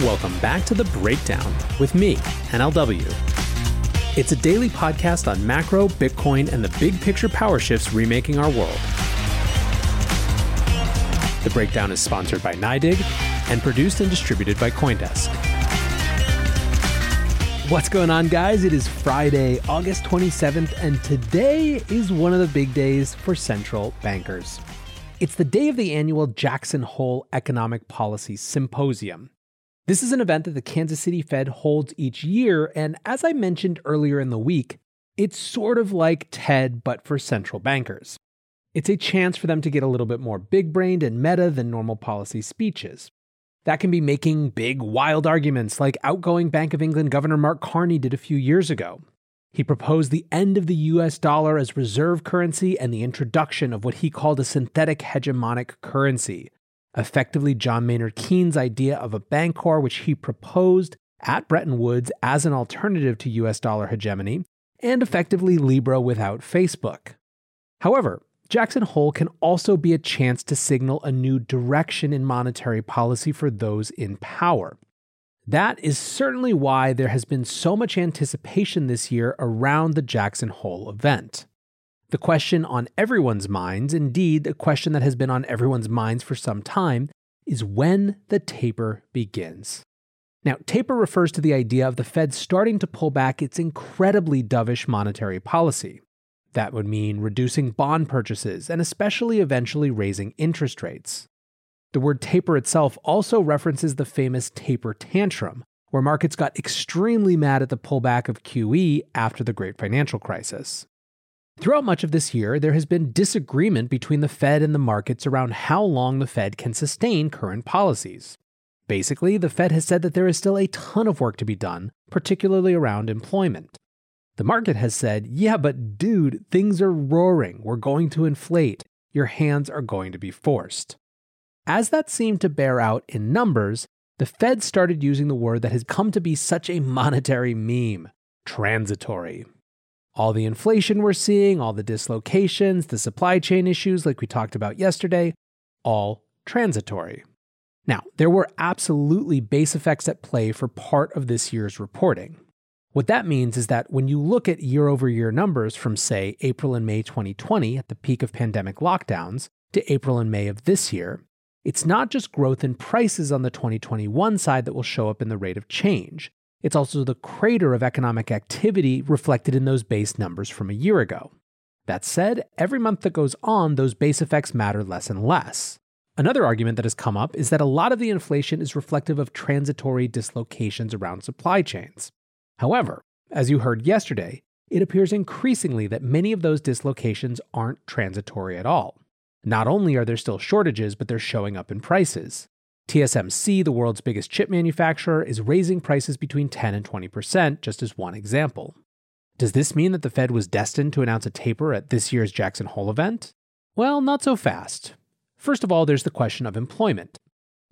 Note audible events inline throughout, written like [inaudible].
Welcome back to The Breakdown with me, NLW. It's a daily podcast on macro, Bitcoin, and the big picture power shifts remaking our world. The Breakdown is sponsored by NYDIG and produced and distributed by Coindesk. What's going on, guys? It is Friday, August 27th, and today is one of the big days for central bankers. It's the day of the annual Jackson Hole Economic Policy Symposium. This is an event that the Kansas City Fed holds each year, and as I mentioned earlier in the week, it's sort of like TED but for central bankers. It's a chance for them to get a little bit more big brained and meta than normal policy speeches. That can be making big, wild arguments like outgoing Bank of England Governor Mark Carney did a few years ago. He proposed the end of the US dollar as reserve currency and the introduction of what he called a synthetic hegemonic currency, effectively John Maynard Keynes' idea of a bank bancor, which he proposed at Bretton Woods as an alternative to US dollar hegemony, and effectively Libra without Facebook. However, Jackson Hole can also be a chance to signal a new direction in monetary policy for those in power. That is certainly why there has been so much anticipation this year around the Jackson Hole event. The question on everyone's minds, indeed, a question that has been on everyone's minds for some time, is when the taper begins. Now, taper refers to the idea of the Fed starting to pull back its incredibly dovish monetary policy. That would mean reducing bond purchases and especially eventually raising interest rates. The word taper itself also references the famous taper tantrum, where markets got extremely mad at the pullback of QE after the great financial crisis. Throughout much of this year, there has been disagreement between the Fed and the markets around how long the Fed can sustain current policies. Basically, the Fed has said that there is still a ton of work to be done, particularly around employment. The market has said, yeah, but dude, things are roaring. We're going to inflate. Your hands are going to be forced. As that seemed to bear out in numbers, the Fed started using the word that has come to be such a monetary meme transitory all the inflation we're seeing, all the dislocations, the supply chain issues, like we talked about yesterday, all transitory. Now, there were absolutely base effects at play for part of this year's reporting. What that means is that when you look at year over year numbers from, say, April and May 2020 at the peak of pandemic lockdowns to April and May of this year, it's not just growth in prices on the 2021 side that will show up in the rate of change. It's also the crater of economic activity reflected in those base numbers from a year ago. That said, every month that goes on, those base effects matter less and less. Another argument that has come up is that a lot of the inflation is reflective of transitory dislocations around supply chains. However, as you heard yesterday, it appears increasingly that many of those dislocations aren't transitory at all. Not only are there still shortages, but they're showing up in prices. TSMC, the world's biggest chip manufacturer, is raising prices between 10 and 20%, just as one example. Does this mean that the Fed was destined to announce a taper at this year's Jackson Hole event? Well, not so fast. First of all, there's the question of employment.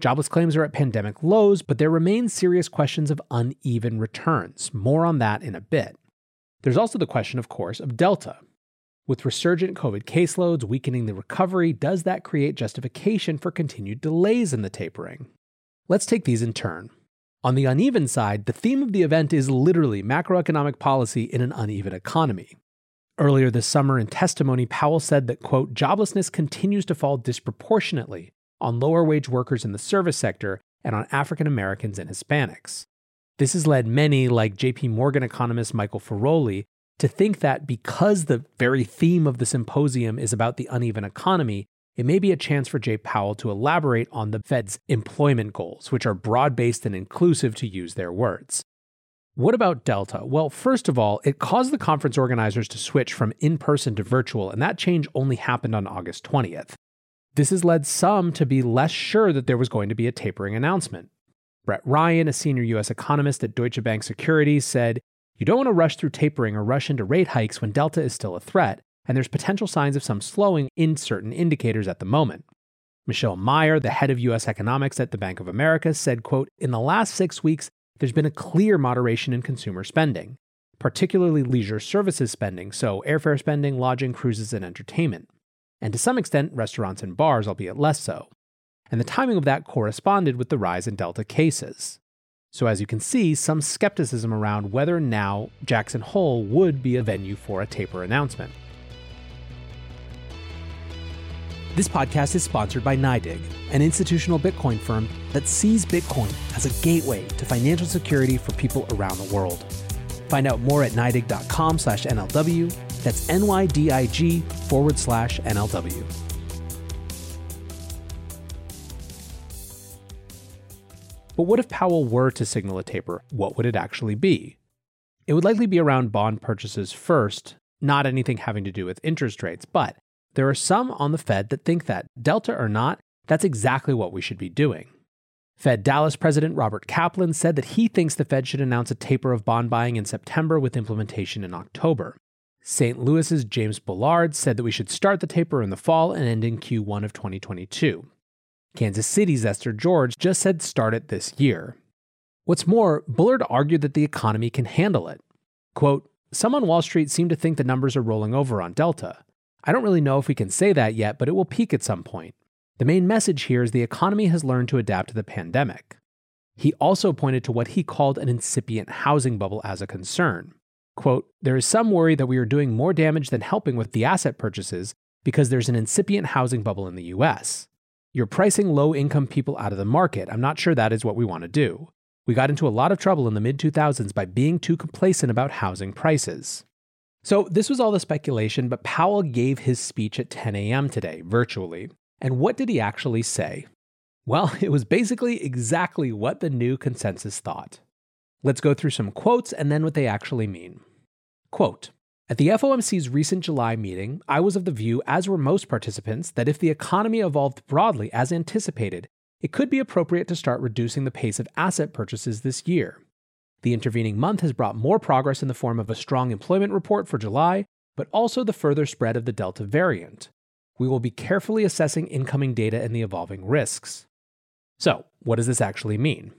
Jobless claims are at pandemic lows, but there remain serious questions of uneven returns. More on that in a bit. There's also the question, of course, of Delta, with resurgent COVID caseloads weakening the recovery, does that create justification for continued delays in the tapering? Let's take these in turn. On the uneven side, the theme of the event is literally macroeconomic policy in an uneven economy. Earlier this summer in testimony, Powell said that, quote, joblessness continues to fall disproportionately on lower wage workers in the service sector and on African Americans and Hispanics. This has led many, like JP Morgan economist Michael Feroli, to think that because the very theme of the symposium is about the uneven economy, it may be a chance for Jay Powell to elaborate on the Fed's employment goals, which are broad based and inclusive, to use their words. What about Delta? Well, first of all, it caused the conference organizers to switch from in person to virtual, and that change only happened on August 20th. This has led some to be less sure that there was going to be a tapering announcement. Brett Ryan, a senior U.S. economist at Deutsche Bank Securities, said you don't want to rush through tapering or rush into rate hikes when Delta is still a threat, and there's potential signs of some slowing in certain indicators at the moment. Michelle Meyer, the head of US economics at the Bank of America, said, quote, "In the last 6 weeks, there's been a clear moderation in consumer spending, particularly leisure services spending, so airfare spending, lodging, cruises, and entertainment. And to some extent, restaurants and bars, albeit less so. And the timing of that corresponded with the rise in Delta cases. So, as you can see, some skepticism around whether now Jackson Hole would be a venue for a taper announcement. This podcast is sponsored by NYDIG, an institutional Bitcoin firm that sees Bitcoin as a gateway to financial security for people around the world. Find out more at NYDIG.com slash NLW. That's N-Y-D-I-G forward slash NLW. But what if Powell were to signal a taper? What would it actually be? It would likely be around bond purchases first, not anything having to do with interest rates, but there are some on the Fed that think that, Delta or not, that's exactly what we should be doing. Fed Dallas President Robert Kaplan said that he thinks the Fed should announce a taper of bond buying in September with implementation in October. St. Louis's James Bullard said that we should start the taper in the fall and end in Q1 of 2022. Kansas City's Esther George just said start it this year. What's more, Bullard argued that the economy can handle it. Quote, Some on Wall Street seem to think the numbers are rolling over on Delta. I don't really know if we can say that yet, but it will peak at some point. The main message here is the economy has learned to adapt to the pandemic. He also pointed to what he called an incipient housing bubble as a concern. Quote, There is some worry that we are doing more damage than helping with the asset purchases because there's an incipient housing bubble in the US. You're pricing low income people out of the market. I'm not sure that is what we want to do. We got into a lot of trouble in the mid 2000s by being too complacent about housing prices. So, this was all the speculation, but Powell gave his speech at 10 a.m. today, virtually. And what did he actually say? Well, [laughs] it was basically exactly what the new consensus thought. Let's go through some quotes and then what they actually mean. Quote at the FOMC's recent July meeting, I was of the view, as were most participants, that if the economy evolved broadly as anticipated, it could be appropriate to start reducing the pace of asset purchases this year. The intervening month has brought more progress in the form of a strong employment report for July, but also the further spread of the Delta variant. We will be carefully assessing incoming data and the evolving risks. So, what does this actually mean?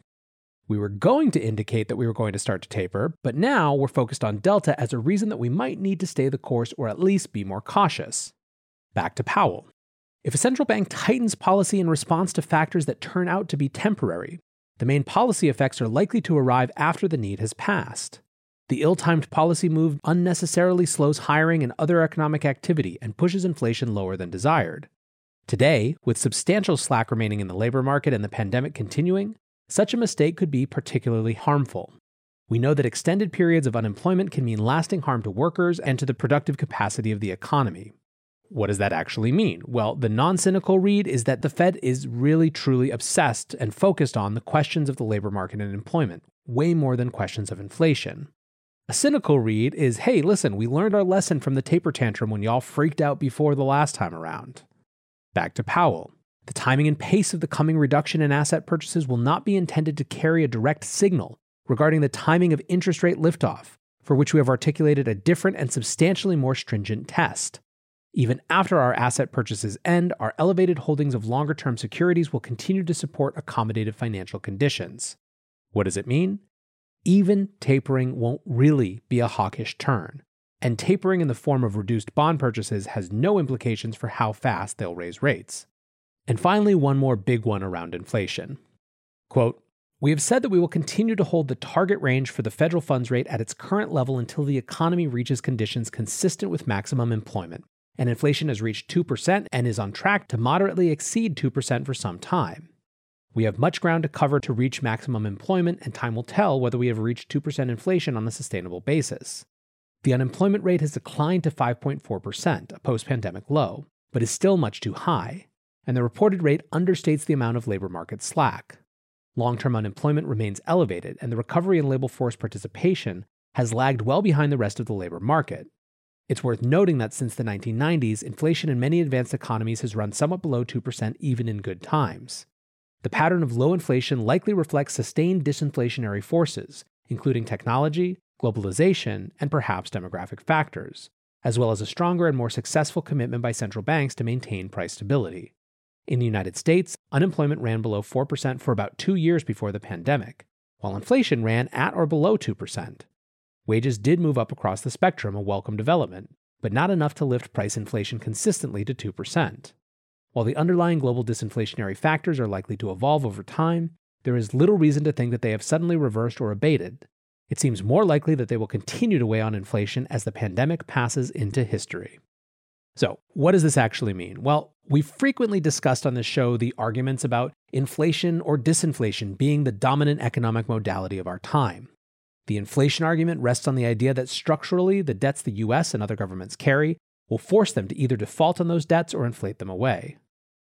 We were going to indicate that we were going to start to taper, but now we're focused on Delta as a reason that we might need to stay the course or at least be more cautious. Back to Powell. If a central bank tightens policy in response to factors that turn out to be temporary, the main policy effects are likely to arrive after the need has passed. The ill timed policy move unnecessarily slows hiring and other economic activity and pushes inflation lower than desired. Today, with substantial slack remaining in the labor market and the pandemic continuing, such a mistake could be particularly harmful. We know that extended periods of unemployment can mean lasting harm to workers and to the productive capacity of the economy. What does that actually mean? Well, the non cynical read is that the Fed is really truly obsessed and focused on the questions of the labor market and employment, way more than questions of inflation. A cynical read is hey, listen, we learned our lesson from the taper tantrum when y'all freaked out before the last time around. Back to Powell. The timing and pace of the coming reduction in asset purchases will not be intended to carry a direct signal regarding the timing of interest rate liftoff, for which we have articulated a different and substantially more stringent test. Even after our asset purchases end, our elevated holdings of longer term securities will continue to support accommodative financial conditions. What does it mean? Even tapering won't really be a hawkish turn, and tapering in the form of reduced bond purchases has no implications for how fast they'll raise rates. And finally, one more big one around inflation. Quote, we have said that we will continue to hold the target range for the federal funds rate at its current level until the economy reaches conditions consistent with maximum employment, and inflation has reached 2% and is on track to moderately exceed 2% for some time. We have much ground to cover to reach maximum employment, and time will tell whether we have reached 2% inflation on a sustainable basis. The unemployment rate has declined to 5.4%, a post pandemic low, but is still much too high and the reported rate understates the amount of labor market slack. Long term unemployment remains elevated, and the recovery in labor force participation has lagged well behind the rest of the labor market. It's worth noting that since the 1990s, inflation in many advanced economies has run somewhat below 2% even in good times. The pattern of low inflation likely reflects sustained disinflationary forces, including technology, globalization, and perhaps demographic factors, as well as a stronger and more successful commitment by central banks to maintain price stability. In the United States, unemployment ran below 4% for about two years before the pandemic, while inflation ran at or below 2%. Wages did move up across the spectrum, a welcome development, but not enough to lift price inflation consistently to 2%. While the underlying global disinflationary factors are likely to evolve over time, there is little reason to think that they have suddenly reversed or abated. It seems more likely that they will continue to weigh on inflation as the pandemic passes into history. So, what does this actually mean? Well, we've frequently discussed on this show the arguments about inflation or disinflation being the dominant economic modality of our time. The inflation argument rests on the idea that structurally, the debts the US and other governments carry will force them to either default on those debts or inflate them away.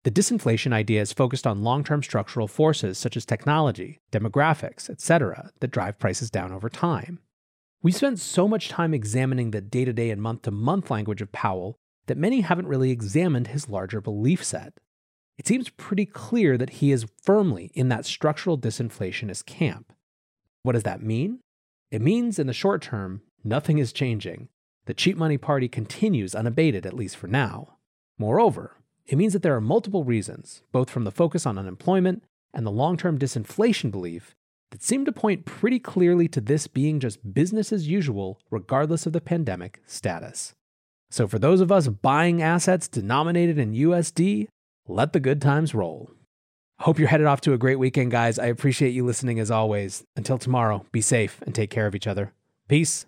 The disinflation idea is focused on long term structural forces such as technology, demographics, etc., that drive prices down over time. We spent so much time examining the day to day and month to month language of Powell that many haven't really examined his larger belief set. It seems pretty clear that he is firmly in that structural disinflationist camp. What does that mean? It means, in the short term, nothing is changing. The cheap money party continues unabated, at least for now. Moreover, it means that there are multiple reasons, both from the focus on unemployment and the long term disinflation belief, that seem to point pretty clearly to this being just business as usual, regardless of the pandemic status. So, for those of us buying assets denominated in USD, let the good times roll. Hope you're headed off to a great weekend, guys. I appreciate you listening as always. Until tomorrow, be safe and take care of each other. Peace.